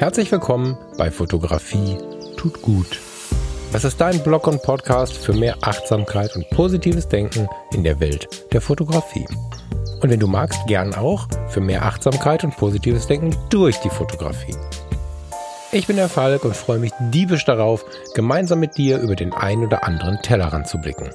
Herzlich willkommen bei Fotografie tut gut. Was ist dein Blog und Podcast für mehr Achtsamkeit und positives Denken in der Welt der Fotografie? Und wenn du magst, gern auch für mehr Achtsamkeit und positives Denken durch die Fotografie. Ich bin der Falk und freue mich diebisch darauf, gemeinsam mit dir über den ein oder anderen Tellerrand zu blicken.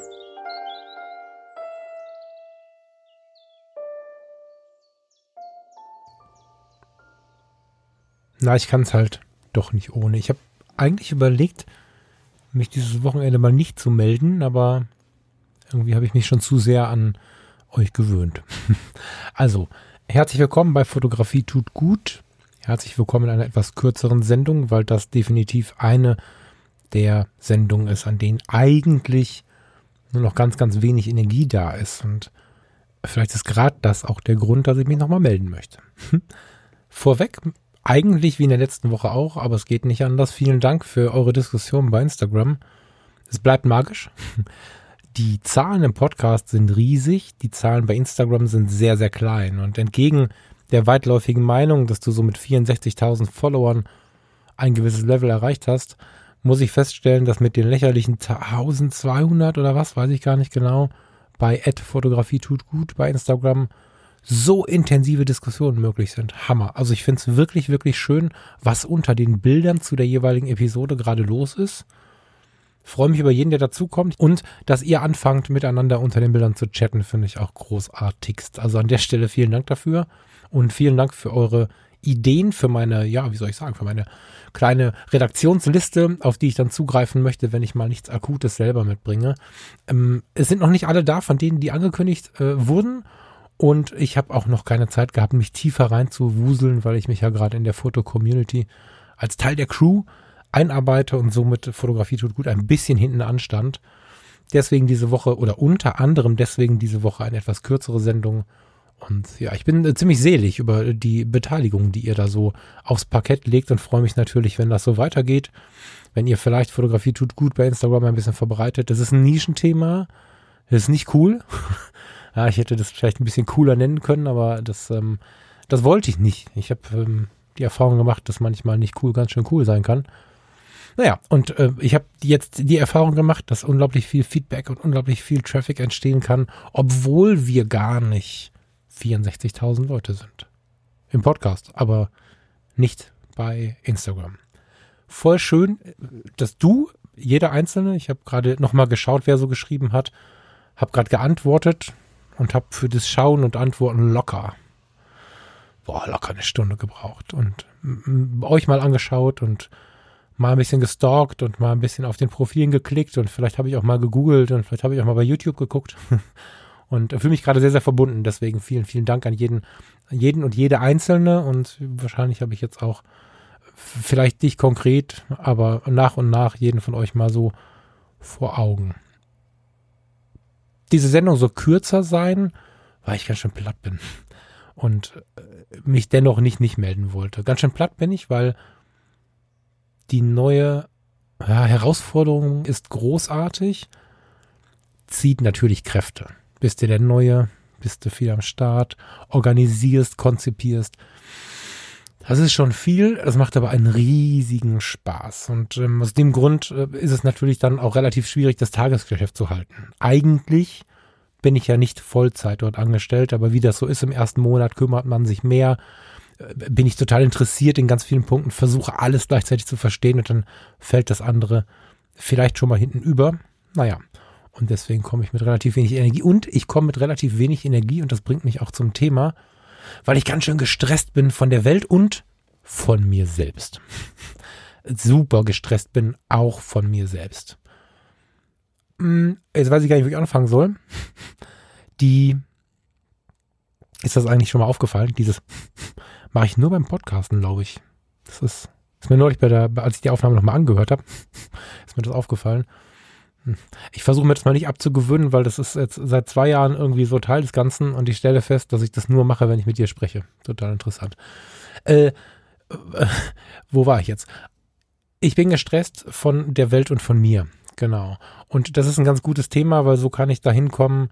Na, ich kann es halt doch nicht ohne. Ich habe eigentlich überlegt, mich dieses Wochenende mal nicht zu melden, aber irgendwie habe ich mich schon zu sehr an euch gewöhnt. also, herzlich willkommen bei Fotografie tut gut. Herzlich willkommen in einer etwas kürzeren Sendung, weil das definitiv eine der Sendungen ist, an denen eigentlich nur noch ganz, ganz wenig Energie da ist. Und vielleicht ist gerade das auch der Grund, dass ich mich nochmal melden möchte. Vorweg, eigentlich wie in der letzten Woche auch, aber es geht nicht anders. Vielen Dank für eure Diskussion bei Instagram. Es bleibt magisch. Die Zahlen im Podcast sind riesig, die Zahlen bei Instagram sind sehr, sehr klein. Und entgegen der weitläufigen Meinung, dass du so mit 64.000 Followern ein gewisses Level erreicht hast, muss ich feststellen, dass mit den lächerlichen 1200 oder was, weiß ich gar nicht genau, bei Fotografie tut gut bei Instagram so intensive Diskussionen möglich sind. Hammer. Also ich finde es wirklich, wirklich schön, was unter den Bildern zu der jeweiligen Episode gerade los ist. Freue mich über jeden, der dazukommt. Und dass ihr anfangt, miteinander unter den Bildern zu chatten, finde ich auch großartigst. Also an der Stelle vielen Dank dafür. Und vielen Dank für eure Ideen, für meine, ja, wie soll ich sagen, für meine kleine Redaktionsliste, auf die ich dann zugreifen möchte, wenn ich mal nichts Akutes selber mitbringe. Ähm, es sind noch nicht alle da, von denen, die angekündigt äh, wurden. Und ich habe auch noch keine Zeit gehabt, mich tiefer reinzuwuseln, weil ich mich ja gerade in der Foto-Community als Teil der Crew einarbeite und somit Fotografie tut gut ein bisschen hinten anstand. Deswegen diese Woche oder unter anderem deswegen diese Woche eine etwas kürzere Sendung und ja, ich bin äh, ziemlich selig über die Beteiligung, die ihr da so aufs Parkett legt und freue mich natürlich, wenn das so weitergeht. Wenn ihr vielleicht Fotografie tut gut bei Instagram ein bisschen verbreitet. Das ist ein Nischenthema. Das ist nicht cool. ja, ich hätte das vielleicht ein bisschen cooler nennen können, aber das, ähm, das wollte ich nicht. Ich habe ähm, die Erfahrung gemacht, dass manchmal nicht cool ganz schön cool sein kann. Naja, und äh, ich habe jetzt die Erfahrung gemacht, dass unglaublich viel Feedback und unglaublich viel Traffic entstehen kann, obwohl wir gar nicht 64.000 Leute sind. Im Podcast, aber nicht bei Instagram. Voll schön, dass du, jeder Einzelne, ich habe gerade nochmal geschaut, wer so geschrieben hat, habe gerade geantwortet und habe für das Schauen und Antworten locker, boah, locker eine Stunde gebraucht und euch mal angeschaut und mal ein bisschen gestalkt und mal ein bisschen auf den Profilen geklickt und vielleicht habe ich auch mal gegoogelt und vielleicht habe ich auch mal bei YouTube geguckt und fühle mich gerade sehr, sehr verbunden. Deswegen vielen, vielen Dank an jeden, jeden und jede Einzelne und wahrscheinlich habe ich jetzt auch vielleicht dich konkret, aber nach und nach jeden von euch mal so vor Augen. Diese Sendung soll kürzer sein, weil ich ganz schön platt bin und äh, mich dennoch nicht nicht melden wollte. Ganz schön platt bin ich, weil die neue ja, Herausforderung ist großartig, zieht natürlich Kräfte bist du der Neue, bist du viel am Start, organisierst, konzipierst. Das ist schon viel, das macht aber einen riesigen Spaß. Und ähm, aus dem Grund äh, ist es natürlich dann auch relativ schwierig, das Tagesgeschäft zu halten. Eigentlich bin ich ja nicht Vollzeit dort angestellt, aber wie das so ist, im ersten Monat kümmert man sich mehr, äh, bin ich total interessiert in ganz vielen Punkten, versuche alles gleichzeitig zu verstehen und dann fällt das andere vielleicht schon mal hinten über. Naja, und deswegen komme ich mit relativ wenig Energie. Und ich komme mit relativ wenig Energie, und das bringt mich auch zum Thema, weil ich ganz schön gestresst bin von der Welt und von mir selbst. Super gestresst bin, auch von mir selbst. Hm, jetzt weiß ich gar nicht, wo ich anfangen soll. Die, ist das eigentlich schon mal aufgefallen? Dieses mache ich nur beim Podcasten, glaube ich. Das ist, ist mir neulich bei der, als ich die Aufnahme nochmal angehört habe, ist mir das aufgefallen. Ich versuche mir das mal nicht abzugewöhnen, weil das ist jetzt seit zwei Jahren irgendwie so Teil des Ganzen und ich stelle fest, dass ich das nur mache, wenn ich mit dir spreche. Total interessant. Äh, äh, wo war ich jetzt? Ich bin gestresst von der Welt und von mir. Genau. Und das ist ein ganz gutes Thema, weil so kann ich dahin kommen,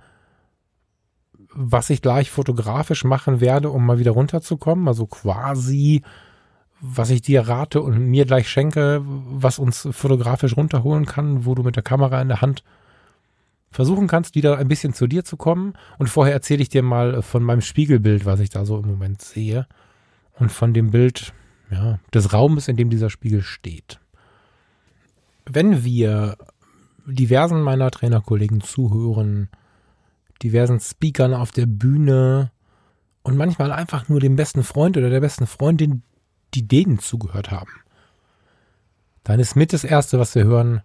was ich gleich fotografisch machen werde, um mal wieder runterzukommen. Also quasi was ich dir rate und mir gleich schenke, was uns fotografisch runterholen kann, wo du mit der Kamera in der Hand versuchen kannst, wieder ein bisschen zu dir zu kommen. Und vorher erzähle ich dir mal von meinem Spiegelbild, was ich da so im Moment sehe. Und von dem Bild ja, des Raumes, in dem dieser Spiegel steht. Wenn wir diversen meiner Trainerkollegen zuhören, diversen Speakern auf der Bühne und manchmal einfach nur dem besten Freund oder der besten Freundin, die denen zugehört haben, dann ist mit das Erste, was wir hören,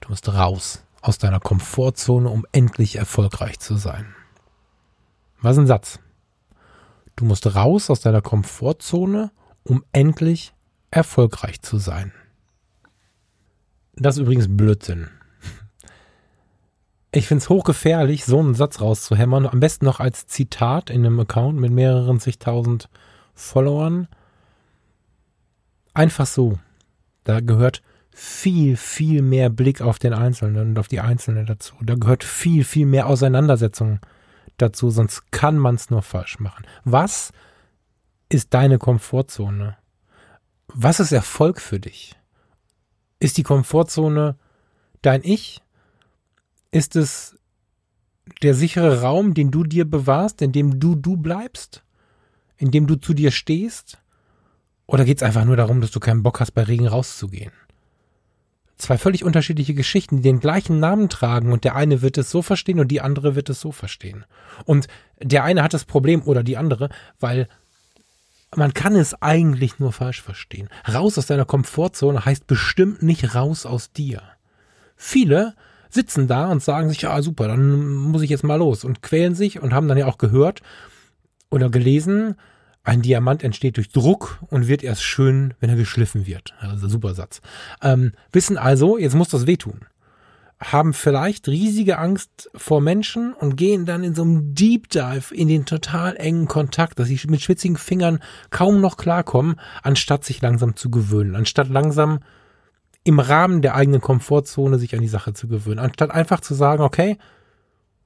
du musst raus aus deiner Komfortzone, um endlich erfolgreich zu sein. Was ein Satz. Du musst raus aus deiner Komfortzone, um endlich erfolgreich zu sein. Das ist übrigens Blödsinn. Ich finde es hochgefährlich, so einen Satz rauszuhämmern. Am besten noch als Zitat in einem Account mit mehreren zigtausend Followern. Einfach so. Da gehört viel, viel mehr Blick auf den Einzelnen und auf die Einzelne dazu. Da gehört viel, viel mehr Auseinandersetzung dazu, sonst kann man es nur falsch machen. Was ist deine Komfortzone? Was ist Erfolg für dich? Ist die Komfortzone dein Ich? Ist es der sichere Raum, den du dir bewahrst, in dem du du bleibst? In dem du zu dir stehst? Oder geht es einfach nur darum, dass du keinen Bock hast, bei Regen rauszugehen? Zwei völlig unterschiedliche Geschichten, die den gleichen Namen tragen und der eine wird es so verstehen und die andere wird es so verstehen. Und der eine hat das Problem oder die andere, weil man kann es eigentlich nur falsch verstehen. Raus aus deiner Komfortzone heißt bestimmt nicht raus aus dir. Viele sitzen da und sagen sich, ja super, dann muss ich jetzt mal los und quälen sich und haben dann ja auch gehört oder gelesen, ein Diamant entsteht durch Druck und wird erst schön, wenn er geschliffen wird. Also super Satz. Ähm, wissen also, jetzt muss das wehtun. Haben vielleicht riesige Angst vor Menschen und gehen dann in so einem Deep Dive in den total engen Kontakt, dass sie mit schwitzigen Fingern kaum noch klarkommen, anstatt sich langsam zu gewöhnen, anstatt langsam im Rahmen der eigenen Komfortzone sich an die Sache zu gewöhnen, anstatt einfach zu sagen, okay,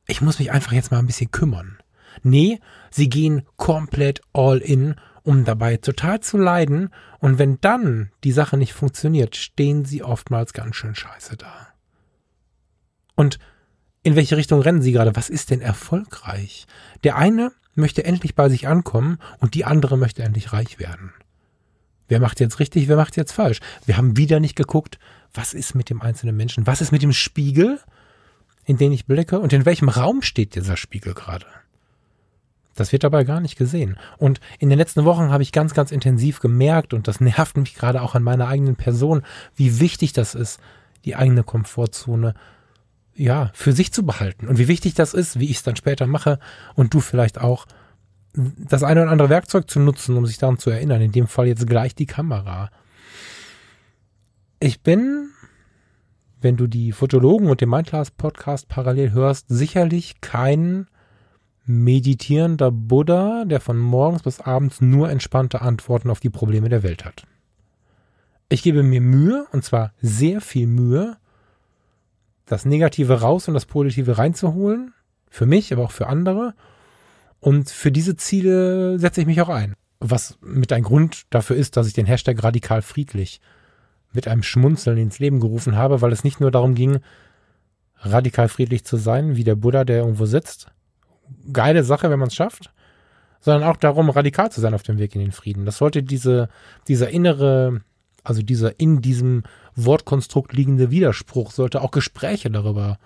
ich muss mich einfach jetzt mal ein bisschen kümmern. Nee, sie gehen komplett all in, um dabei total zu leiden, und wenn dann die Sache nicht funktioniert, stehen sie oftmals ganz schön scheiße da. Und in welche Richtung rennen sie gerade? Was ist denn erfolgreich? Der eine möchte endlich bei sich ankommen und die andere möchte endlich reich werden. Wer macht jetzt richtig, wer macht jetzt falsch? Wir haben wieder nicht geguckt, was ist mit dem einzelnen Menschen? Was ist mit dem Spiegel, in den ich blicke? Und in welchem Raum steht dieser Spiegel gerade? Das wird dabei gar nicht gesehen. Und in den letzten Wochen habe ich ganz, ganz intensiv gemerkt, und das nervt mich gerade auch an meiner eigenen Person, wie wichtig das ist, die eigene Komfortzone ja, für sich zu behalten. Und wie wichtig das ist, wie ich es dann später mache und du vielleicht auch, das eine oder andere Werkzeug zu nutzen, um sich daran zu erinnern. In dem Fall jetzt gleich die Kamera. Ich bin, wenn du die Fotologen und den Mindclass Podcast parallel hörst, sicherlich kein meditierender Buddha, der von morgens bis abends nur entspannte Antworten auf die Probleme der Welt hat. Ich gebe mir Mühe, und zwar sehr viel Mühe, das Negative raus und das Positive reinzuholen. Für mich, aber auch für andere. Und für diese Ziele setze ich mich auch ein. Was mit ein Grund dafür ist, dass ich den Hashtag radikal friedlich mit einem Schmunzeln ins Leben gerufen habe, weil es nicht nur darum ging, radikal friedlich zu sein, wie der Buddha, der irgendwo sitzt. Geile Sache, wenn man es schafft. Sondern auch darum, radikal zu sein auf dem Weg in den Frieden. Das sollte diese, dieser innere, also dieser in diesem Wortkonstrukt liegende Widerspruch, sollte auch Gespräche darüber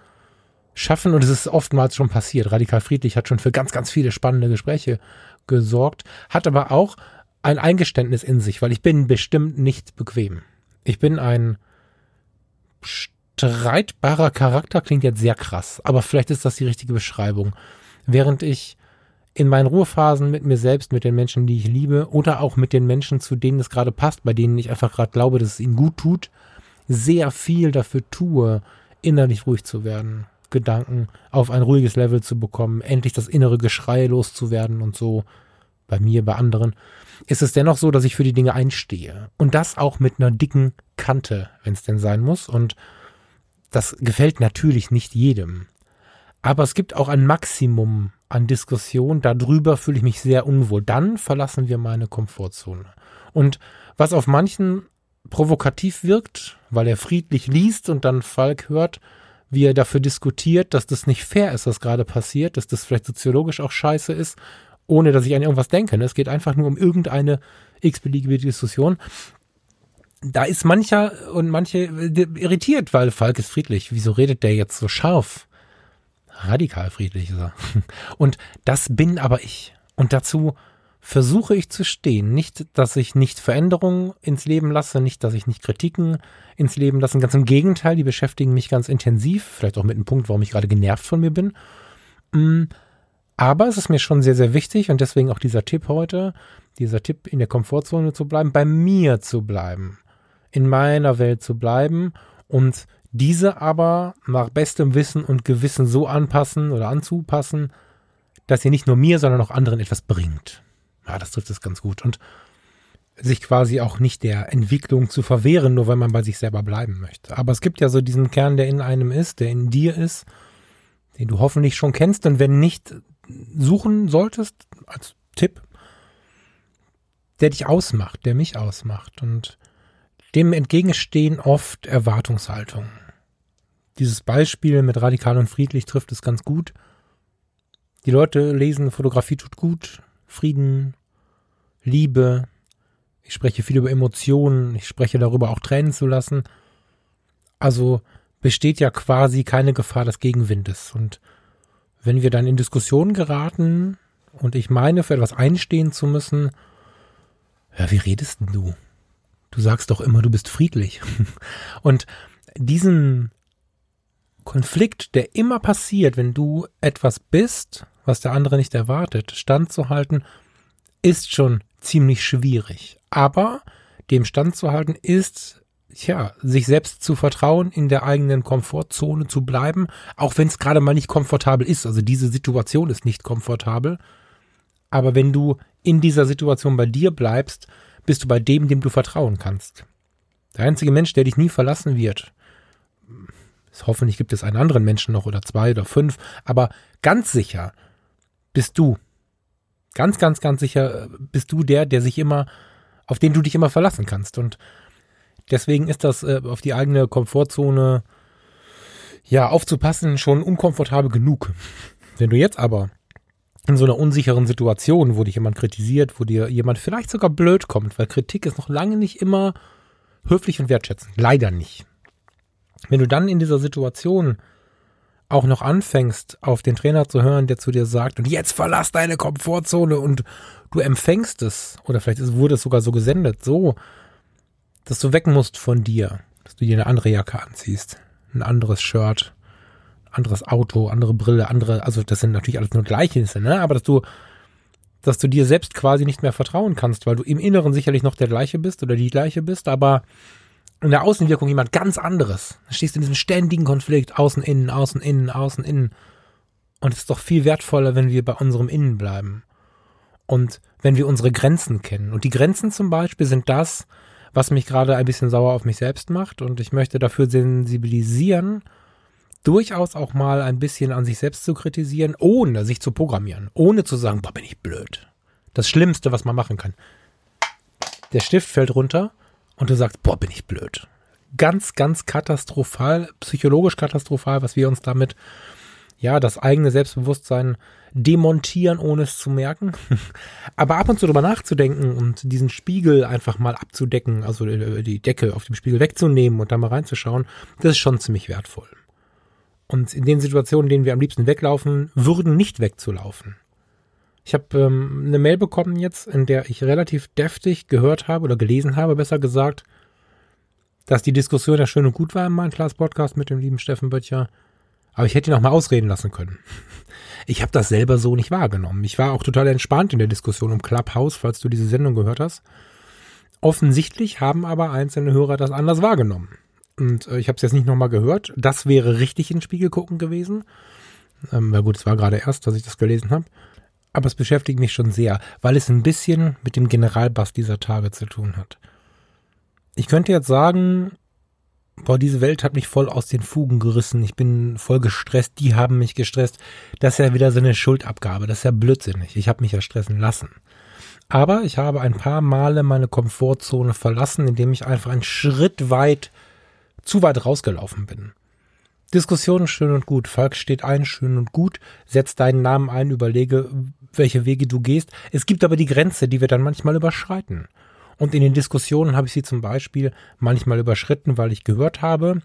schaffen. Und es ist oftmals schon passiert. Radikal Friedlich hat schon für ganz, ganz viele spannende Gespräche gesorgt, hat aber auch ein Eingeständnis in sich, weil ich bin bestimmt nicht bequem. Ich bin ein streitbarer Charakter, klingt jetzt sehr krass, aber vielleicht ist das die richtige Beschreibung. Während ich in meinen Ruhephasen mit mir selbst, mit den Menschen, die ich liebe, oder auch mit den Menschen, zu denen es gerade passt, bei denen ich einfach gerade glaube, dass es ihnen gut tut, sehr viel dafür tue, innerlich ruhig zu werden, Gedanken auf ein ruhiges Level zu bekommen, endlich das innere Geschrei loszuwerden und so. Bei mir, bei anderen ist es dennoch so, dass ich für die Dinge einstehe. Und das auch mit einer dicken Kante, wenn es denn sein muss. Und das gefällt natürlich nicht jedem. Aber es gibt auch ein Maximum an Diskussion. Darüber fühle ich mich sehr unwohl. Dann verlassen wir meine Komfortzone. Und was auf manchen provokativ wirkt, weil er friedlich liest und dann Falk hört, wie er dafür diskutiert, dass das nicht fair ist, was gerade passiert, dass das vielleicht soziologisch auch scheiße ist, ohne dass ich an irgendwas denke. Ne? Es geht einfach nur um irgendeine x-beliebige Diskussion. Da ist mancher und manche irritiert, weil Falk ist friedlich. Wieso redet der jetzt so scharf? Radikal friedlich ist er. Und das bin aber ich. Und dazu versuche ich zu stehen. Nicht, dass ich nicht Veränderungen ins Leben lasse, nicht, dass ich nicht Kritiken ins Leben lasse. Ganz im Gegenteil, die beschäftigen mich ganz intensiv. Vielleicht auch mit einem Punkt, warum ich gerade genervt von mir bin. Mm, aber es ist mir schon sehr, sehr wichtig und deswegen auch dieser Tipp heute, dieser Tipp in der Komfortzone zu bleiben, bei mir zu bleiben, in meiner Welt zu bleiben und diese aber nach bestem Wissen und Gewissen so anpassen oder anzupassen, dass sie nicht nur mir, sondern auch anderen etwas bringt. Ja, das trifft es ganz gut. Und sich quasi auch nicht der Entwicklung zu verwehren, nur weil man bei sich selber bleiben möchte. Aber es gibt ja so diesen Kern, der in einem ist, der in dir ist, den du hoffentlich schon kennst und wenn nicht suchen solltest, als Tipp, der dich ausmacht, der mich ausmacht. Und dem entgegenstehen oft Erwartungshaltungen. Dieses Beispiel mit radikal und friedlich trifft es ganz gut. Die Leute lesen, Fotografie tut gut, Frieden, Liebe. Ich spreche viel über Emotionen. Ich spreche darüber, auch Tränen zu lassen. Also besteht ja quasi keine Gefahr des Gegenwindes. Und wenn wir dann in Diskussionen geraten und ich meine, für etwas einstehen zu müssen, ja, wie redest denn du? Du sagst doch immer, du bist friedlich. Und diesen Konflikt, der immer passiert, wenn du etwas bist, was der andere nicht erwartet, standzuhalten, ist schon ziemlich schwierig. Aber dem standzuhalten ist, ja, sich selbst zu vertrauen, in der eigenen Komfortzone zu bleiben, auch wenn es gerade mal nicht komfortabel ist. Also diese Situation ist nicht komfortabel. Aber wenn du in dieser Situation bei dir bleibst, bist du bei dem, dem du vertrauen kannst. Der einzige Mensch, der dich nie verlassen wird. Hoffentlich gibt es einen anderen Menschen noch oder zwei oder fünf, aber ganz sicher bist du. Ganz, ganz, ganz sicher bist du der, der sich immer, auf den du dich immer verlassen kannst. Und deswegen ist das äh, auf die eigene Komfortzone ja aufzupassen schon unkomfortabel genug. Wenn du jetzt aber in so einer unsicheren Situation, wo dich jemand kritisiert, wo dir jemand vielleicht sogar blöd kommt, weil Kritik ist noch lange nicht immer höflich und wertschätzend. Leider nicht. Wenn du dann in dieser Situation auch noch anfängst, auf den Trainer zu hören, der zu dir sagt, und jetzt verlass deine Komfortzone und du empfängst es, oder vielleicht wurde es sogar so gesendet, so, dass du weg musst von dir, dass du dir eine andere Jacke anziehst, ein anderes Shirt, anderes Auto, andere Brille, andere, also das sind natürlich alles nur Gleichnisse, ne? Aber dass du, dass du dir selbst quasi nicht mehr vertrauen kannst, weil du im Inneren sicherlich noch der gleiche bist oder die gleiche bist, aber in der Außenwirkung jemand ganz anderes. Dann stehst du in diesem ständigen Konflikt, außen, innen, außen, innen, außen, innen. Und es ist doch viel wertvoller, wenn wir bei unserem Innen bleiben. Und wenn wir unsere Grenzen kennen. Und die Grenzen zum Beispiel sind das, was mich gerade ein bisschen sauer auf mich selbst macht. Und ich möchte dafür sensibilisieren, durchaus auch mal ein bisschen an sich selbst zu kritisieren, ohne sich zu programmieren, ohne zu sagen, boah, bin ich blöd. Das Schlimmste, was man machen kann. Der Stift fällt runter und du sagst, boah, bin ich blöd. Ganz, ganz katastrophal, psychologisch katastrophal, was wir uns damit, ja, das eigene Selbstbewusstsein demontieren, ohne es zu merken. Aber ab und zu drüber nachzudenken und diesen Spiegel einfach mal abzudecken, also die Decke auf dem Spiegel wegzunehmen und da mal reinzuschauen, das ist schon ziemlich wertvoll. Und in den Situationen, in denen wir am liebsten weglaufen, würden nicht wegzulaufen. Ich habe ähm, eine Mail bekommen jetzt, in der ich relativ deftig gehört habe oder gelesen habe, besser gesagt, dass die Diskussion ja schön und gut war in meinem Class-Podcast mit dem lieben Steffen Böttcher. Aber ich hätte ihn auch mal ausreden lassen können. Ich habe das selber so nicht wahrgenommen. Ich war auch total entspannt in der Diskussion um Clubhouse, falls du diese Sendung gehört hast. Offensichtlich haben aber einzelne Hörer das anders wahrgenommen. Und äh, ich habe es jetzt nicht nochmal gehört. Das wäre richtig ins Spiegel gucken gewesen. Ähm, na gut, es war gerade erst, dass ich das gelesen habe. Aber es beschäftigt mich schon sehr, weil es ein bisschen mit dem Generalbass dieser Tage zu tun hat. Ich könnte jetzt sagen, boah, diese Welt hat mich voll aus den Fugen gerissen, ich bin voll gestresst, die haben mich gestresst. Das ist ja wieder so eine Schuldabgabe, das ist ja blödsinnig. Ich habe mich ja stressen lassen. Aber ich habe ein paar Male meine Komfortzone verlassen, indem ich einfach einen Schritt weit zu weit rausgelaufen bin. Diskussion schön und gut. Falk steht ein, schön und gut. Setz deinen Namen ein, überlege, welche Wege du gehst. Es gibt aber die Grenze, die wir dann manchmal überschreiten. Und in den Diskussionen habe ich sie zum Beispiel manchmal überschritten, weil ich gehört habe,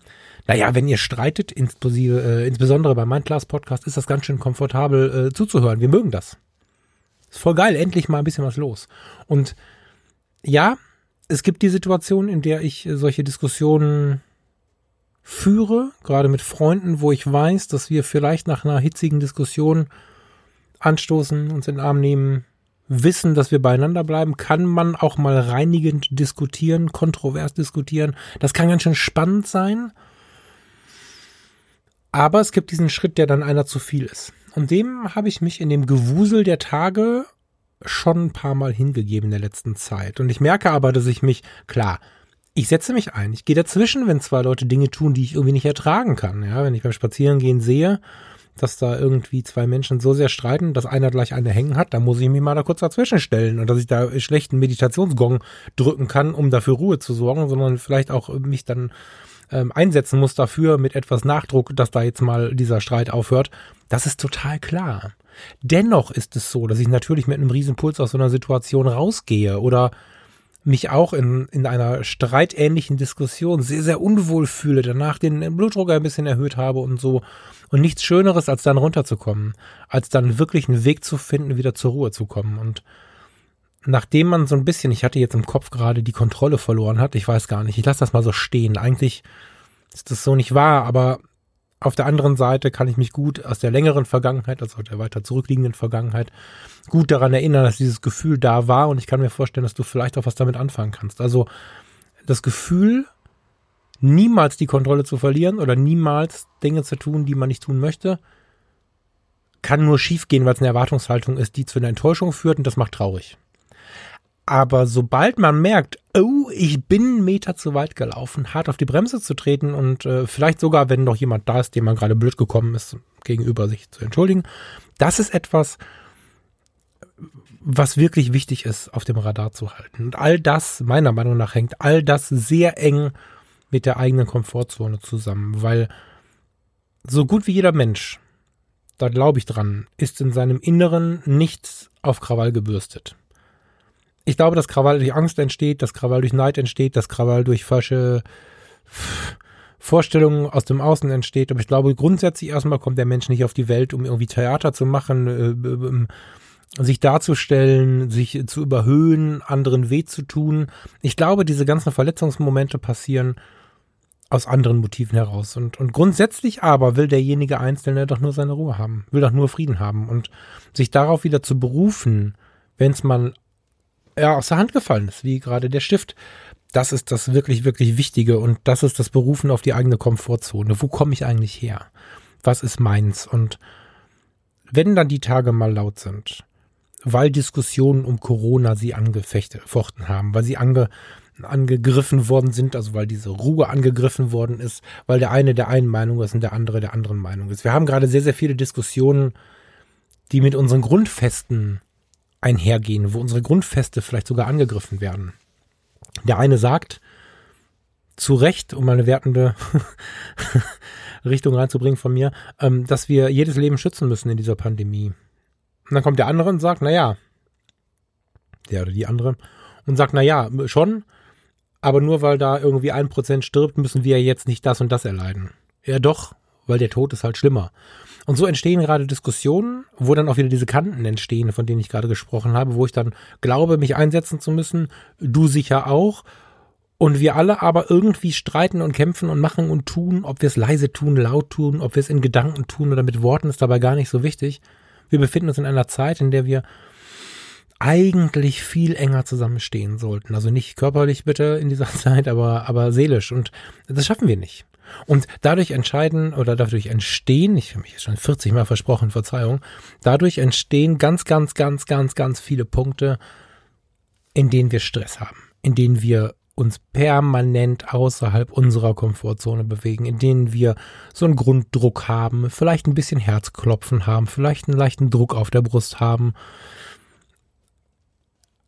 naja, wenn ihr streitet, insbesondere, äh, insbesondere bei Mindclass Podcast, ist das ganz schön komfortabel äh, zuzuhören. Wir mögen das. Ist voll geil, endlich mal ein bisschen was los. Und ja, es gibt die Situation, in der ich solche Diskussionen führe, gerade mit Freunden, wo ich weiß, dass wir vielleicht nach einer hitzigen Diskussion anstoßen, uns in den Arm nehmen, wissen, dass wir beieinander bleiben, kann man auch mal reinigend diskutieren, kontrovers diskutieren. Das kann ganz schön spannend sein. Aber es gibt diesen Schritt, der dann einer zu viel ist. Und dem habe ich mich in dem Gewusel der Tage schon ein paar Mal hingegeben in der letzten Zeit. Und ich merke aber, dass ich mich, klar, ich setze mich ein. Ich gehe dazwischen, wenn zwei Leute Dinge tun, die ich irgendwie nicht ertragen kann. Ja, wenn ich beim Spazierengehen sehe, dass da irgendwie zwei Menschen so sehr streiten, dass einer gleich eine hängen hat, dann muss ich mich mal da kurz dazwischen stellen und dass ich da schlechten Meditationsgong drücken kann, um dafür Ruhe zu sorgen, sondern vielleicht auch mich dann ähm, einsetzen muss dafür mit etwas Nachdruck, dass da jetzt mal dieser Streit aufhört. Das ist total klar. Dennoch ist es so, dass ich natürlich mit einem riesen Puls aus so einer Situation rausgehe oder mich auch in, in einer streitähnlichen Diskussion sehr, sehr unwohl fühle, danach den Blutdruck ein bisschen erhöht habe und so. Und nichts Schöneres, als dann runterzukommen, als dann wirklich einen Weg zu finden, wieder zur Ruhe zu kommen. Und nachdem man so ein bisschen, ich hatte jetzt im Kopf gerade die Kontrolle verloren hat, ich weiß gar nicht, ich lasse das mal so stehen. Eigentlich ist das so nicht wahr, aber auf der anderen Seite kann ich mich gut aus der längeren Vergangenheit, also der weiter zurückliegenden Vergangenheit, gut daran erinnern, dass dieses Gefühl da war und ich kann mir vorstellen, dass du vielleicht auch was damit anfangen kannst. Also das Gefühl, niemals die Kontrolle zu verlieren oder niemals Dinge zu tun, die man nicht tun möchte, kann nur schiefgehen, weil es eine Erwartungshaltung ist, die zu einer Enttäuschung führt und das macht traurig. Aber sobald man merkt, oh, ich bin einen Meter zu weit gelaufen, hart auf die Bremse zu treten und äh, vielleicht sogar, wenn noch jemand da ist, dem man gerade blöd gekommen ist, gegenüber sich zu entschuldigen, das ist etwas, was wirklich wichtig ist, auf dem Radar zu halten. Und all das, meiner Meinung nach, hängt all das sehr eng mit der eigenen Komfortzone zusammen, weil so gut wie jeder Mensch, da glaube ich dran, ist in seinem Inneren nichts auf Krawall gebürstet ich glaube, dass Krawall durch Angst entsteht, dass Krawall durch Neid entsteht, dass Krawall durch falsche Vorstellungen aus dem Außen entsteht. Aber ich glaube, grundsätzlich erstmal kommt der Mensch nicht auf die Welt, um irgendwie Theater zu machen, äh, sich darzustellen, sich zu überhöhen, anderen weh zu tun. Ich glaube, diese ganzen Verletzungsmomente passieren aus anderen Motiven heraus. Und, und grundsätzlich aber will derjenige Einzelne doch nur seine Ruhe haben, will doch nur Frieden haben und sich darauf wieder zu berufen, wenn es mal ja, aus der Hand gefallen ist, wie gerade der Stift. Das ist das wirklich, wirklich Wichtige und das ist das Berufen auf die eigene Komfortzone. Wo komme ich eigentlich her? Was ist meins? Und wenn dann die Tage mal laut sind, weil Diskussionen um Corona sie angefechten haben, weil sie ange, angegriffen worden sind, also weil diese Ruhe angegriffen worden ist, weil der eine der einen Meinung ist und der andere der anderen Meinung ist. Wir haben gerade sehr, sehr viele Diskussionen, die mit unseren Grundfesten einhergehen, wo unsere Grundfeste vielleicht sogar angegriffen werden. Der eine sagt, zu Recht, um eine wertende Richtung reinzubringen von mir, ähm, dass wir jedes Leben schützen müssen in dieser Pandemie. Und dann kommt der andere und sagt, na ja, der oder die andere, und sagt, na ja, schon, aber nur weil da irgendwie ein Prozent stirbt, müssen wir jetzt nicht das und das erleiden. Ja doch, weil der Tod ist halt schlimmer. Und so entstehen gerade Diskussionen, wo dann auch wieder diese Kanten entstehen, von denen ich gerade gesprochen habe, wo ich dann glaube, mich einsetzen zu müssen, du sicher auch. Und wir alle aber irgendwie streiten und kämpfen und machen und tun, ob wir es leise tun, laut tun, ob wir es in Gedanken tun oder mit Worten, ist dabei gar nicht so wichtig. Wir befinden uns in einer Zeit, in der wir eigentlich viel enger zusammenstehen sollten. Also nicht körperlich bitte in dieser Zeit, aber, aber seelisch. Und das schaffen wir nicht. Und dadurch entscheiden oder dadurch entstehen, ich habe mich schon 40 Mal versprochen, Verzeihung, dadurch entstehen ganz, ganz, ganz, ganz, ganz viele Punkte, in denen wir Stress haben, in denen wir uns permanent außerhalb unserer Komfortzone bewegen, in denen wir so einen Grunddruck haben, vielleicht ein bisschen Herzklopfen haben, vielleicht einen leichten Druck auf der Brust haben.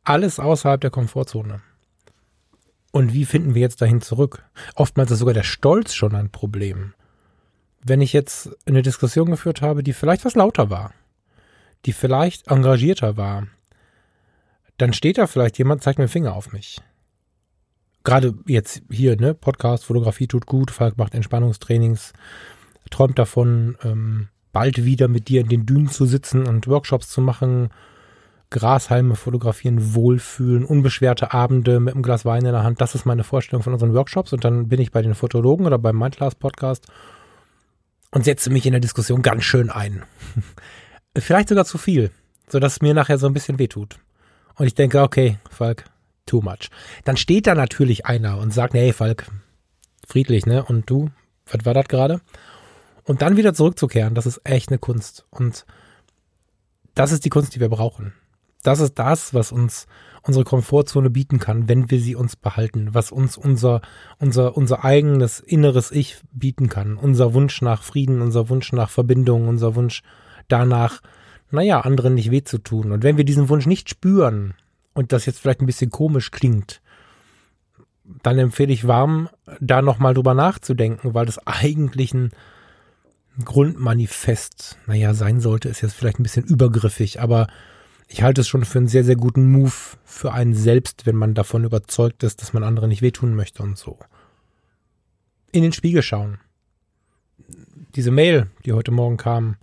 Alles außerhalb der Komfortzone. Und wie finden wir jetzt dahin zurück? Oftmals ist sogar der Stolz schon ein Problem. Wenn ich jetzt eine Diskussion geführt habe, die vielleicht was lauter war, die vielleicht engagierter war, dann steht da vielleicht jemand, zeigt mir den Finger auf mich gerade jetzt hier, ne, Podcast, Fotografie tut gut, Falk macht Entspannungstrainings, träumt davon, ähm, bald wieder mit dir in den Dünen zu sitzen und Workshops zu machen, Grashalme fotografieren, wohlfühlen, unbeschwerte Abende mit einem Glas Wein in der Hand. Das ist meine Vorstellung von unseren Workshops. Und dann bin ich bei den Fotologen oder beim Mindclass Podcast und setze mich in der Diskussion ganz schön ein. Vielleicht sogar zu viel, sodass es mir nachher so ein bisschen wehtut. Und ich denke, okay, Falk, too much. Dann steht da natürlich einer und sagt, hey Falk, friedlich, ne? Und du, was war das gerade? Und dann wieder zurückzukehren, das ist echt eine Kunst. Und das ist die Kunst, die wir brauchen. Das ist das, was uns unsere Komfortzone bieten kann, wenn wir sie uns behalten, was uns unser, unser, unser eigenes inneres Ich bieten kann. Unser Wunsch nach Frieden, unser Wunsch nach Verbindung, unser Wunsch danach, naja, anderen nicht weh zu tun. Und wenn wir diesen Wunsch nicht spüren, und das jetzt vielleicht ein bisschen komisch klingt, dann empfehle ich warm, da nochmal drüber nachzudenken, weil das eigentlich ein Grundmanifest, naja, sein sollte, ist jetzt vielleicht ein bisschen übergriffig, aber ich halte es schon für einen sehr, sehr guten Move für einen selbst, wenn man davon überzeugt ist, dass man anderen nicht wehtun möchte und so. In den Spiegel schauen. Diese Mail, die heute Morgen kam,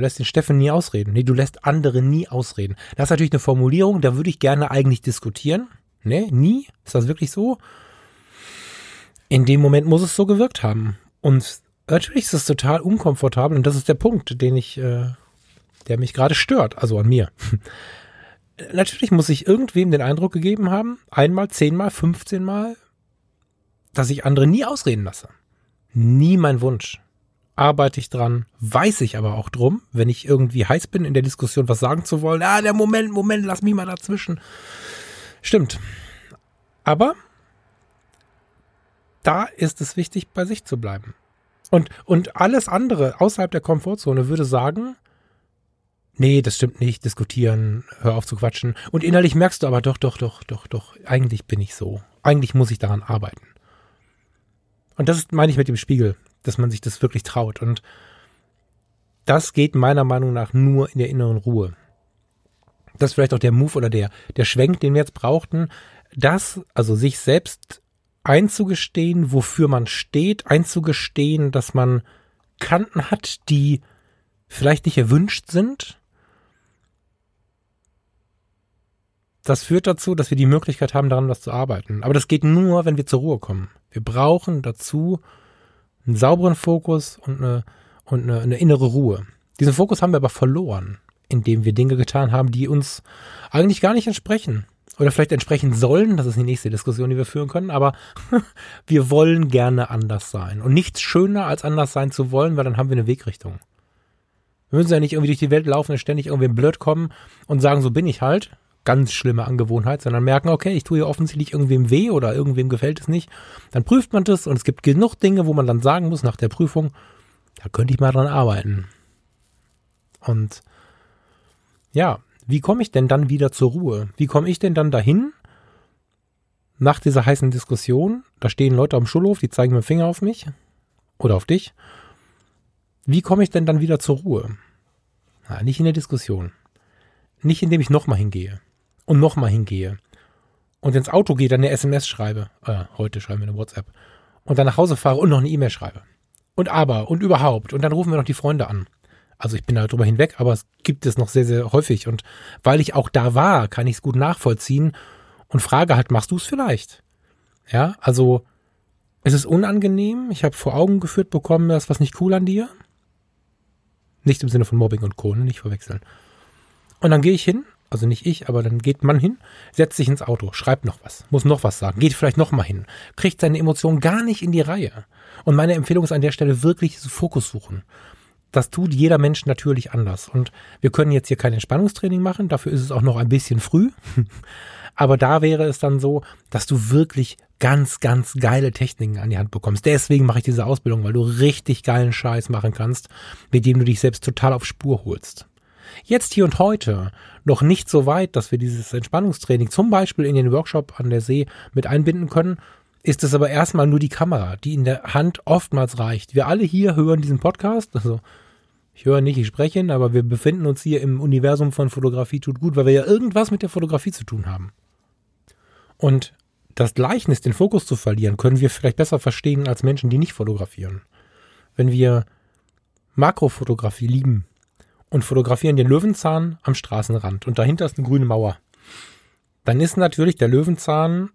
Du lässt den Steffen nie ausreden. Nee, du lässt andere nie ausreden. Das ist natürlich eine Formulierung, da würde ich gerne eigentlich diskutieren. Ne, nie? Ist das wirklich so? In dem Moment muss es so gewirkt haben. Und natürlich ist es total unkomfortabel und das ist der Punkt, den ich, äh, der mich gerade stört, also an mir. natürlich muss ich irgendwem den Eindruck gegeben haben, einmal, zehnmal, fünfzehnmal, dass ich andere nie ausreden lasse. Nie mein Wunsch arbeite ich dran, weiß ich aber auch drum, wenn ich irgendwie heiß bin, in der Diskussion was sagen zu wollen. Ah, der Moment, Moment, lass mich mal dazwischen. Stimmt. Aber da ist es wichtig, bei sich zu bleiben. Und, und alles andere außerhalb der Komfortzone würde sagen, nee, das stimmt nicht, diskutieren, hör auf zu quatschen. Und innerlich merkst du aber doch, doch, doch, doch, doch, eigentlich bin ich so. Eigentlich muss ich daran arbeiten. Und das meine ich mit dem Spiegel dass man sich das wirklich traut. Und das geht meiner Meinung nach nur in der inneren Ruhe. Das ist vielleicht auch der Move oder der, der Schwenk, den wir jetzt brauchten. Das, also sich selbst einzugestehen, wofür man steht, einzugestehen, dass man Kanten hat, die vielleicht nicht erwünscht sind. Das führt dazu, dass wir die Möglichkeit haben, daran was zu arbeiten. Aber das geht nur, wenn wir zur Ruhe kommen. Wir brauchen dazu einen sauberen Fokus und eine, und eine, eine innere Ruhe. Diesen Fokus haben wir aber verloren, indem wir Dinge getan haben, die uns eigentlich gar nicht entsprechen. Oder vielleicht entsprechen sollen, das ist die nächste Diskussion, die wir führen können, aber wir wollen gerne anders sein. Und nichts schöner als anders sein zu wollen, weil dann haben wir eine Wegrichtung. Wir müssen ja nicht irgendwie durch die Welt laufen und ständig irgendwie blöd kommen und sagen, so bin ich halt, ganz schlimme Angewohnheit, sondern merken, okay, ich tue hier offensichtlich irgendwem weh oder irgendwem gefällt es nicht. Dann prüft man das und es gibt genug Dinge, wo man dann sagen muss nach der Prüfung, da könnte ich mal dran arbeiten. Und ja, wie komme ich denn dann wieder zur Ruhe? Wie komme ich denn dann dahin? Nach dieser heißen Diskussion, da stehen Leute am Schulhof, die zeigen mit dem Finger auf mich oder auf dich. Wie komme ich denn dann wieder zur Ruhe? Na, nicht in der Diskussion. Nicht indem ich nochmal hingehe und nochmal hingehe und ins Auto gehe, dann eine SMS schreibe, äh, heute schreiben wir eine WhatsApp, und dann nach Hause fahre und noch eine E-Mail schreibe. Und aber und überhaupt. Und dann rufen wir noch die Freunde an. Also ich bin da drüber hinweg, aber es gibt es noch sehr, sehr häufig. Und weil ich auch da war, kann ich es gut nachvollziehen und frage halt, machst du es vielleicht? Ja, also es ist unangenehm. Ich habe vor Augen geführt bekommen, das was nicht cool an dir. Nicht im Sinne von Mobbing und Co., ne, nicht verwechseln. Und dann gehe ich hin also nicht ich, aber dann geht man hin, setzt sich ins Auto, schreibt noch was, muss noch was sagen, geht vielleicht noch mal hin, kriegt seine Emotionen gar nicht in die Reihe. Und meine Empfehlung ist an der Stelle wirklich Fokus suchen. das tut jeder Mensch natürlich anders. Und wir können jetzt hier kein Entspannungstraining machen, dafür ist es auch noch ein bisschen früh. Aber da wäre es dann so, dass du wirklich ganz, ganz geile Techniken an die Hand bekommst. Deswegen mache ich diese Ausbildung, weil du richtig geilen Scheiß machen kannst, mit dem du dich selbst total auf Spur holst. Jetzt hier und heute noch nicht so weit, dass wir dieses Entspannungstraining zum Beispiel in den Workshop an der See mit einbinden können, ist es aber erstmal nur die Kamera, die in der Hand oftmals reicht. Wir alle hier hören diesen Podcast, also ich höre nicht, ich spreche, aber wir befinden uns hier im Universum von Fotografie tut gut, weil wir ja irgendwas mit der Fotografie zu tun haben. Und das Gleichnis, den Fokus zu verlieren, können wir vielleicht besser verstehen als Menschen, die nicht fotografieren. Wenn wir Makrofotografie lieben und fotografieren den Löwenzahn am Straßenrand und dahinter ist eine grüne Mauer, dann ist natürlich der Löwenzahn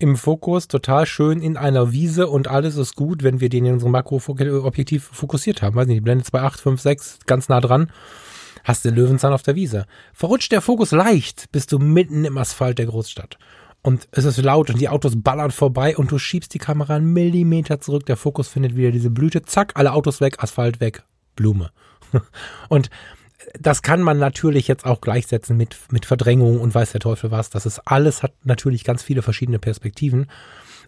im Fokus total schön in einer Wiese und alles ist gut, wenn wir den in unserem Makroobjektiv fokussiert haben. Weiß nicht, die Blende 2, 8, 5, 6, ganz nah dran. Hast den Löwenzahn auf der Wiese. Verrutscht der Fokus leicht, bist du mitten im Asphalt der Großstadt. Und es ist laut und die Autos ballern vorbei und du schiebst die Kamera einen Millimeter zurück. Der Fokus findet wieder diese Blüte. Zack, alle Autos weg, Asphalt weg, Blume. Und das kann man natürlich jetzt auch gleichsetzen mit, mit Verdrängung und weiß der Teufel was. Das ist alles, hat natürlich ganz viele verschiedene Perspektiven.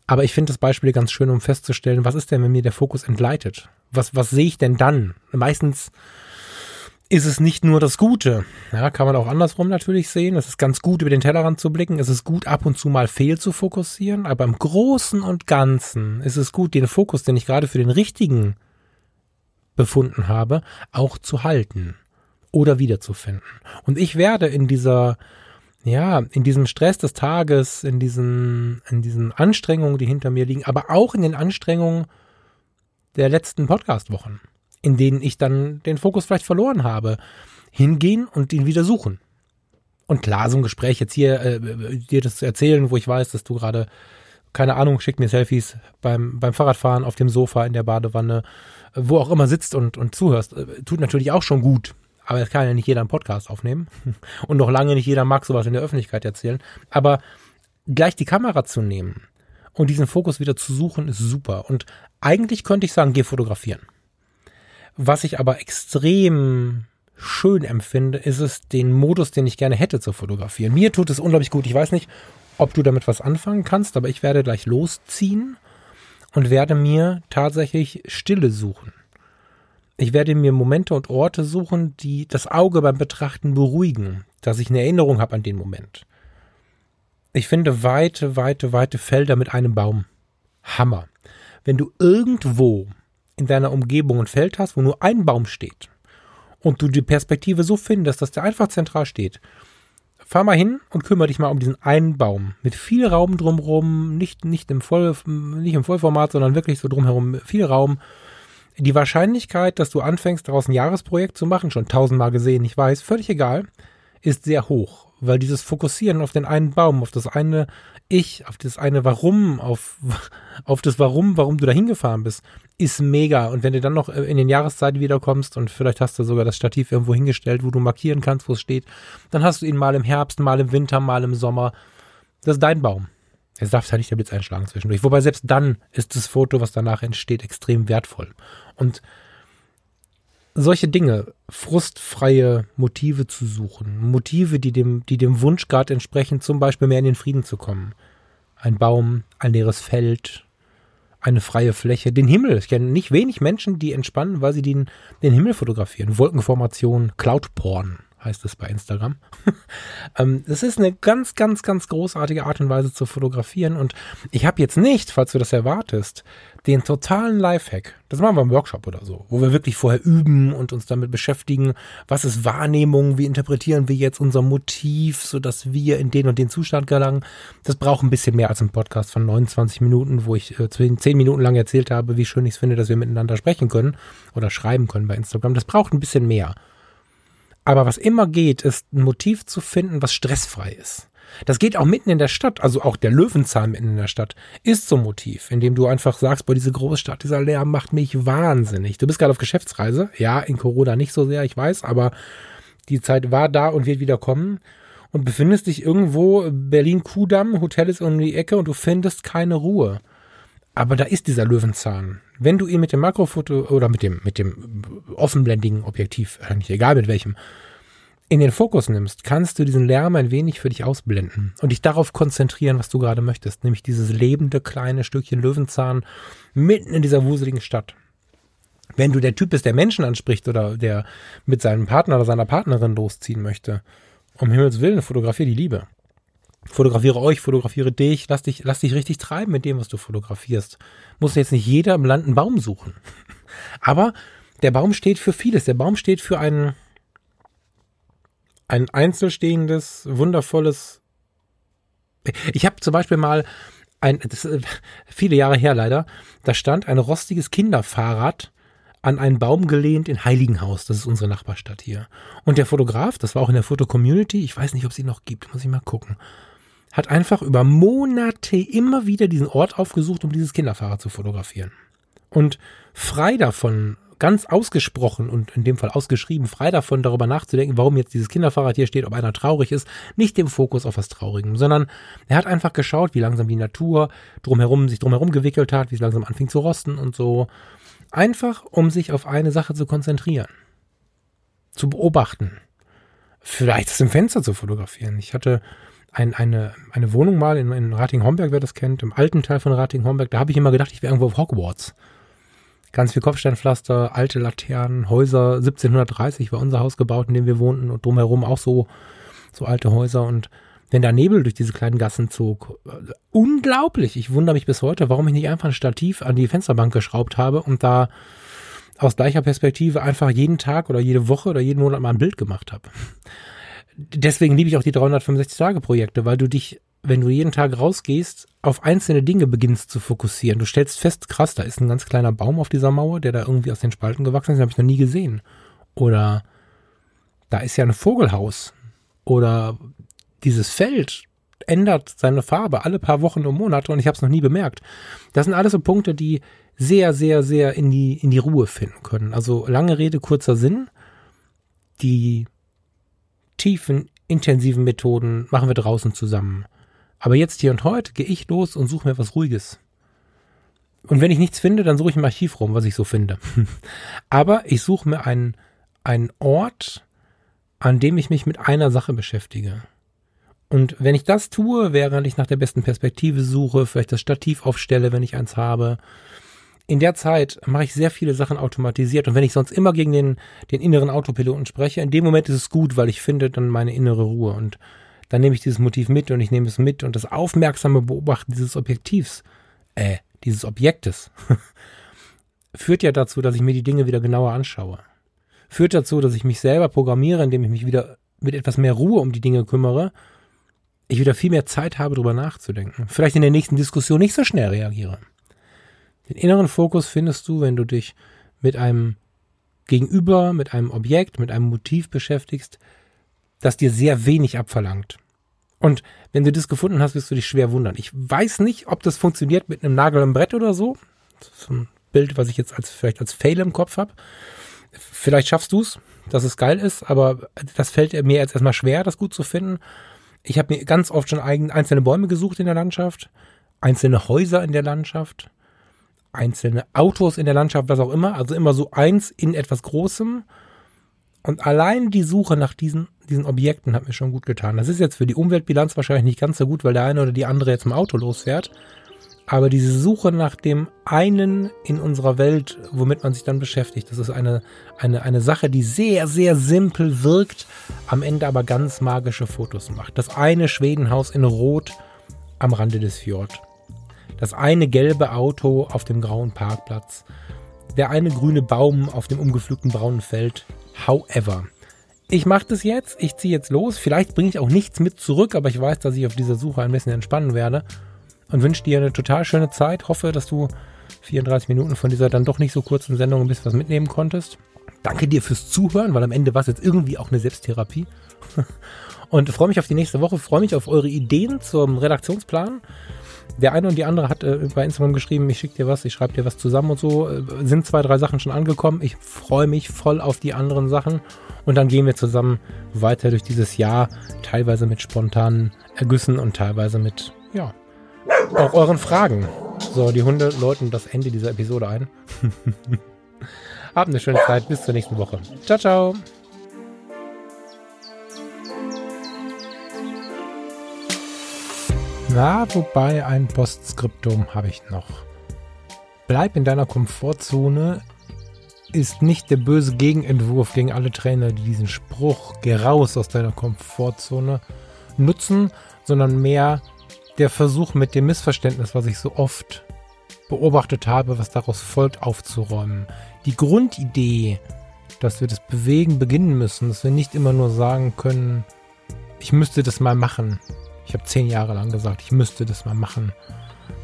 Aber ich finde das Beispiel ganz schön, um festzustellen, was ist denn, wenn mir der Fokus entgleitet? Was, was sehe ich denn dann? Meistens ist es nicht nur das Gute. Ja, kann man auch andersrum natürlich sehen. Es ist ganz gut, über den Tellerrand zu blicken. Es ist gut, ab und zu mal fehl zu fokussieren. Aber im Großen und Ganzen ist es gut, den Fokus, den ich gerade für den richtigen befunden habe, auch zu halten oder wiederzufinden. Und ich werde in dieser, ja, in diesem Stress des Tages, in diesen, in diesen Anstrengungen, die hinter mir liegen, aber auch in den Anstrengungen der letzten Podcast-Wochen, in denen ich dann den Fokus vielleicht verloren habe, hingehen und ihn wieder suchen. Und klar, so ein Gespräch jetzt hier, äh, dir das zu erzählen, wo ich weiß, dass du gerade, keine Ahnung, schick mir Selfies beim, beim Fahrradfahren auf dem Sofa in der Badewanne, wo auch immer sitzt und, und zuhörst, äh, tut natürlich auch schon gut. Aber es kann ja nicht jeder einen Podcast aufnehmen. Und noch lange nicht jeder mag sowas in der Öffentlichkeit erzählen. Aber gleich die Kamera zu nehmen und diesen Fokus wieder zu suchen, ist super. Und eigentlich könnte ich sagen, geh fotografieren. Was ich aber extrem schön empfinde, ist es den Modus, den ich gerne hätte zu fotografieren. Mir tut es unglaublich gut. Ich weiß nicht, ob du damit was anfangen kannst, aber ich werde gleich losziehen und werde mir tatsächlich Stille suchen. Ich werde mir Momente und Orte suchen, die das Auge beim Betrachten beruhigen, dass ich eine Erinnerung habe an den Moment. Ich finde weite, weite, weite Felder mit einem Baum. Hammer. Wenn du irgendwo in deiner Umgebung ein Feld hast, wo nur ein Baum steht und du die Perspektive so findest, dass der einfach zentral steht, fahr mal hin und kümmere dich mal um diesen einen Baum. Mit viel Raum drumherum, nicht, nicht, im, Voll, nicht im Vollformat, sondern wirklich so drumherum viel Raum die Wahrscheinlichkeit, dass du anfängst, daraus ein Jahresprojekt zu machen, schon tausendmal gesehen, ich weiß, völlig egal, ist sehr hoch, weil dieses Fokussieren auf den einen Baum, auf das eine Ich, auf das eine Warum, auf, auf das Warum, warum du da hingefahren bist, ist mega. Und wenn du dann noch in den Jahreszeiten wiederkommst und vielleicht hast du sogar das Stativ irgendwo hingestellt, wo du markieren kannst, wo es steht, dann hast du ihn mal im Herbst, mal im Winter, mal im Sommer. Das ist dein Baum. Es darf ja nicht der Blitz einschlagen zwischendurch. Wobei selbst dann ist das Foto, was danach entsteht, extrem wertvoll. Und solche Dinge, frustfreie Motive zu suchen, Motive, die dem, die dem Wunsch gerade entsprechen, zum Beispiel mehr in den Frieden zu kommen. Ein Baum, ein leeres Feld, eine freie Fläche, den Himmel. Ich kenne nicht wenig Menschen, die entspannen, weil sie den, den Himmel fotografieren. Wolkenformation, Cloudporn heißt es bei Instagram. ähm, das ist eine ganz, ganz, ganz großartige Art und Weise zu fotografieren. Und ich habe jetzt nicht, falls du das erwartest, den totalen Lifehack. Das machen wir im Workshop oder so, wo wir wirklich vorher üben und uns damit beschäftigen, was ist Wahrnehmung, wie interpretieren wir jetzt unser Motiv, sodass wir in den und den Zustand gelangen. Das braucht ein bisschen mehr als ein Podcast von 29 Minuten, wo ich äh, 10 Minuten lang erzählt habe, wie schön ich es finde, dass wir miteinander sprechen können oder schreiben können bei Instagram. Das braucht ein bisschen mehr. Aber was immer geht, ist ein Motiv zu finden, was stressfrei ist. Das geht auch mitten in der Stadt, also auch der Löwenzahn mitten in der Stadt ist so ein Motiv, in dem du einfach sagst, boah, diese Großstadt, dieser Lärm macht mich wahnsinnig. Du bist gerade auf Geschäftsreise, ja, in Corona nicht so sehr, ich weiß, aber die Zeit war da und wird wieder kommen und befindest dich irgendwo Berlin Kudamm, Hotel ist um die Ecke und du findest keine Ruhe. Aber da ist dieser Löwenzahn. Wenn du ihn mit dem Makrofoto oder mit dem, mit dem offenblendigen Objektiv, eigentlich egal mit welchem, in den Fokus nimmst, kannst du diesen Lärm ein wenig für dich ausblenden und dich darauf konzentrieren, was du gerade möchtest, nämlich dieses lebende kleine Stückchen Löwenzahn mitten in dieser wuseligen Stadt. Wenn du der Typ bist, der Menschen anspricht oder der mit seinem Partner oder seiner Partnerin losziehen möchte, um Himmels Willen, fotografiere die Liebe. Fotografiere euch, fotografiere dich, lass dich, lass dich richtig treiben mit dem, was du fotografierst. Muss jetzt nicht jeder im Land einen Baum suchen. Aber der Baum steht für vieles. Der Baum steht für einen, ein einzelstehendes, wundervolles. Ich habe zum Beispiel mal ein, das ist viele Jahre her leider, da stand ein rostiges Kinderfahrrad an einen Baum gelehnt in Heiligenhaus. Das ist unsere Nachbarstadt hier. Und der Fotograf, das war auch in der Foto-Community, ich weiß nicht, ob es ihn noch gibt, muss ich mal gucken, hat einfach über Monate immer wieder diesen Ort aufgesucht, um dieses Kinderfahrrad zu fotografieren. Und frei davon, ganz ausgesprochen und in dem Fall ausgeschrieben, frei davon darüber nachzudenken, warum jetzt dieses Kinderfahrrad hier steht, ob einer traurig ist, nicht dem Fokus auf was Traurigem, sondern er hat einfach geschaut, wie langsam die Natur drumherum sich drumherum gewickelt hat, wie es langsam anfing zu rosten und so. Einfach, um sich auf eine Sache zu konzentrieren. Zu beobachten. Vielleicht das im Fenster zu fotografieren. Ich hatte ein, eine, eine Wohnung mal in, in Rating-Homberg, wer das kennt, im alten Teil von Rating-Homberg. Da habe ich immer gedacht, ich wäre irgendwo auf Hogwarts. Ganz viel Kopfsteinpflaster, alte Laternen, Häuser. 1730 war unser Haus gebaut, in dem wir wohnten und drumherum auch so, so alte Häuser und wenn da Nebel durch diese kleinen Gassen zog. Äh, unglaublich. Ich wundere mich bis heute, warum ich nicht einfach ein Stativ an die Fensterbank geschraubt habe und da aus gleicher Perspektive einfach jeden Tag oder jede Woche oder jeden Monat mal ein Bild gemacht habe. Deswegen liebe ich auch die 365-Tage-Projekte, weil du dich wenn du jeden Tag rausgehst, auf einzelne Dinge beginnst zu fokussieren. Du stellst fest, krass, da ist ein ganz kleiner Baum auf dieser Mauer, der da irgendwie aus den Spalten gewachsen ist, den habe ich noch nie gesehen. Oder da ist ja ein Vogelhaus. Oder dieses Feld ändert seine Farbe alle paar Wochen und Monate und ich habe es noch nie bemerkt. Das sind alles so Punkte, die sehr, sehr, sehr in die, in die Ruhe finden können. Also lange Rede, kurzer Sinn. Die tiefen, intensiven Methoden machen wir draußen zusammen. Aber jetzt hier und heute gehe ich los und suche mir was Ruhiges. Und wenn ich nichts finde, dann suche ich im Archiv rum, was ich so finde. Aber ich suche mir einen, einen Ort, an dem ich mich mit einer Sache beschäftige. Und wenn ich das tue, während ich nach der besten Perspektive suche, vielleicht das Stativ aufstelle, wenn ich eins habe, in der Zeit mache ich sehr viele Sachen automatisiert. Und wenn ich sonst immer gegen den, den inneren Autopiloten spreche, in dem Moment ist es gut, weil ich finde dann meine innere Ruhe. Und dann nehme ich dieses Motiv mit und ich nehme es mit und das aufmerksame Beobachten dieses Objektivs, äh, dieses Objektes, führt ja dazu, dass ich mir die Dinge wieder genauer anschaue. Führt dazu, dass ich mich selber programmiere, indem ich mich wieder mit etwas mehr Ruhe um die Dinge kümmere, ich wieder viel mehr Zeit habe, darüber nachzudenken. Vielleicht in der nächsten Diskussion nicht so schnell reagiere. Den inneren Fokus findest du, wenn du dich mit einem Gegenüber, mit einem Objekt, mit einem Motiv beschäftigst, das dir sehr wenig abverlangt. Und wenn du das gefunden hast, wirst du dich schwer wundern. Ich weiß nicht, ob das funktioniert mit einem Nagel im Brett oder so. Das ist ein Bild, was ich jetzt als vielleicht als Fail im Kopf habe. Vielleicht schaffst du es, dass es geil ist, aber das fällt mir jetzt erstmal schwer, das gut zu finden. Ich habe mir ganz oft schon einzelne Bäume gesucht in der Landschaft, einzelne Häuser in der Landschaft, einzelne Autos in der Landschaft, was auch immer. Also immer so eins in etwas Großem und allein die Suche nach diesen, diesen Objekten hat mir schon gut getan. Das ist jetzt für die Umweltbilanz wahrscheinlich nicht ganz so gut, weil der eine oder die andere jetzt im Auto losfährt. Aber diese Suche nach dem einen in unserer Welt, womit man sich dann beschäftigt, das ist eine, eine, eine Sache, die sehr, sehr simpel wirkt, am Ende aber ganz magische Fotos macht. Das eine Schwedenhaus in Rot am Rande des Fjord. Das eine gelbe Auto auf dem grauen Parkplatz. Der eine grüne Baum auf dem umgepflügten braunen Feld. However, ich mache das jetzt, ich ziehe jetzt los. Vielleicht bringe ich auch nichts mit zurück, aber ich weiß, dass ich auf dieser Suche ein bisschen entspannen werde und wünsche dir eine total schöne Zeit. Hoffe, dass du 34 Minuten von dieser dann doch nicht so kurzen Sendung ein bisschen was mitnehmen konntest. Danke dir fürs Zuhören, weil am Ende war es jetzt irgendwie auch eine Selbsttherapie. Und freue mich auf die nächste Woche, freue mich auf eure Ideen zum Redaktionsplan. Der eine und die andere hat äh, bei Instagram geschrieben, ich schicke dir was, ich schreibe dir was zusammen und so. Äh, sind zwei, drei Sachen schon angekommen. Ich freue mich voll auf die anderen Sachen. Und dann gehen wir zusammen weiter durch dieses Jahr, teilweise mit spontanen Ergüssen und teilweise mit, ja, auch euren Fragen. So, die Hunde läuten das Ende dieser Episode ein. Habt eine schöne Zeit. Bis zur nächsten Woche. Ciao, ciao. Na, wobei ein Postskriptum habe ich noch. Bleib in deiner Komfortzone ist nicht der böse Gegenentwurf gegen alle Trainer, die diesen Spruch, geh raus aus deiner Komfortzone, nutzen, sondern mehr der Versuch mit dem Missverständnis, was ich so oft beobachtet habe, was daraus folgt, aufzuräumen. Die Grundidee, dass wir das Bewegen beginnen müssen, dass wir nicht immer nur sagen können, ich müsste das mal machen. Ich habe zehn Jahre lang gesagt, ich müsste das mal machen.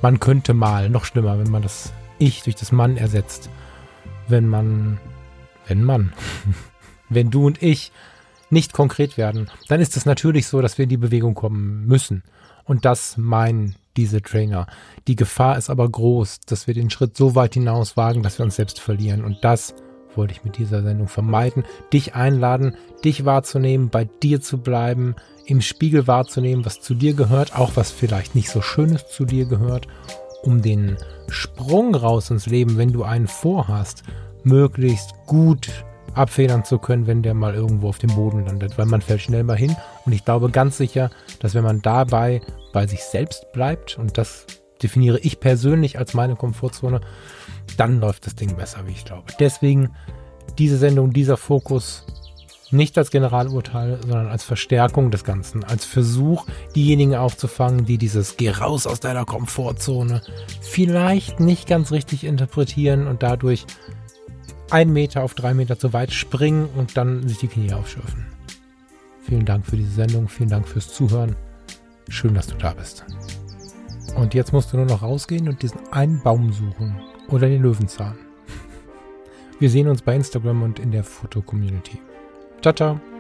Man könnte mal, noch schlimmer, wenn man das Ich durch das Mann ersetzt. Wenn man, wenn man, wenn du und ich nicht konkret werden, dann ist es natürlich so, dass wir in die Bewegung kommen müssen. Und das meinen diese Trainer. Die Gefahr ist aber groß, dass wir den Schritt so weit hinaus wagen, dass wir uns selbst verlieren. Und das wollte ich mit dieser Sendung vermeiden. Dich einladen, dich wahrzunehmen, bei dir zu bleiben, im Spiegel wahrzunehmen, was zu dir gehört, auch was vielleicht nicht so Schönes zu dir gehört, um den Sprung raus ins Leben, wenn du einen vorhast, möglichst gut abfedern zu können, wenn der mal irgendwo auf dem Boden landet, weil man fällt schnell mal hin. Und ich glaube ganz sicher, dass wenn man dabei bei sich selbst bleibt, und das definiere ich persönlich als meine Komfortzone, dann läuft das Ding besser, wie ich glaube. Deswegen diese Sendung, dieser Fokus nicht als Generalurteil, sondern als Verstärkung des Ganzen, als Versuch, diejenigen aufzufangen, die dieses Geh raus aus deiner Komfortzone vielleicht nicht ganz richtig interpretieren und dadurch ein Meter auf drei Meter zu weit springen und dann sich die Knie aufschürfen. Vielen Dank für diese Sendung, vielen Dank fürs Zuhören. Schön, dass du da bist. Und jetzt musst du nur noch rausgehen und diesen einen Baum suchen oder den Löwenzahn. Wir sehen uns bei Instagram und in der Foto-Community. Ciao, ciao.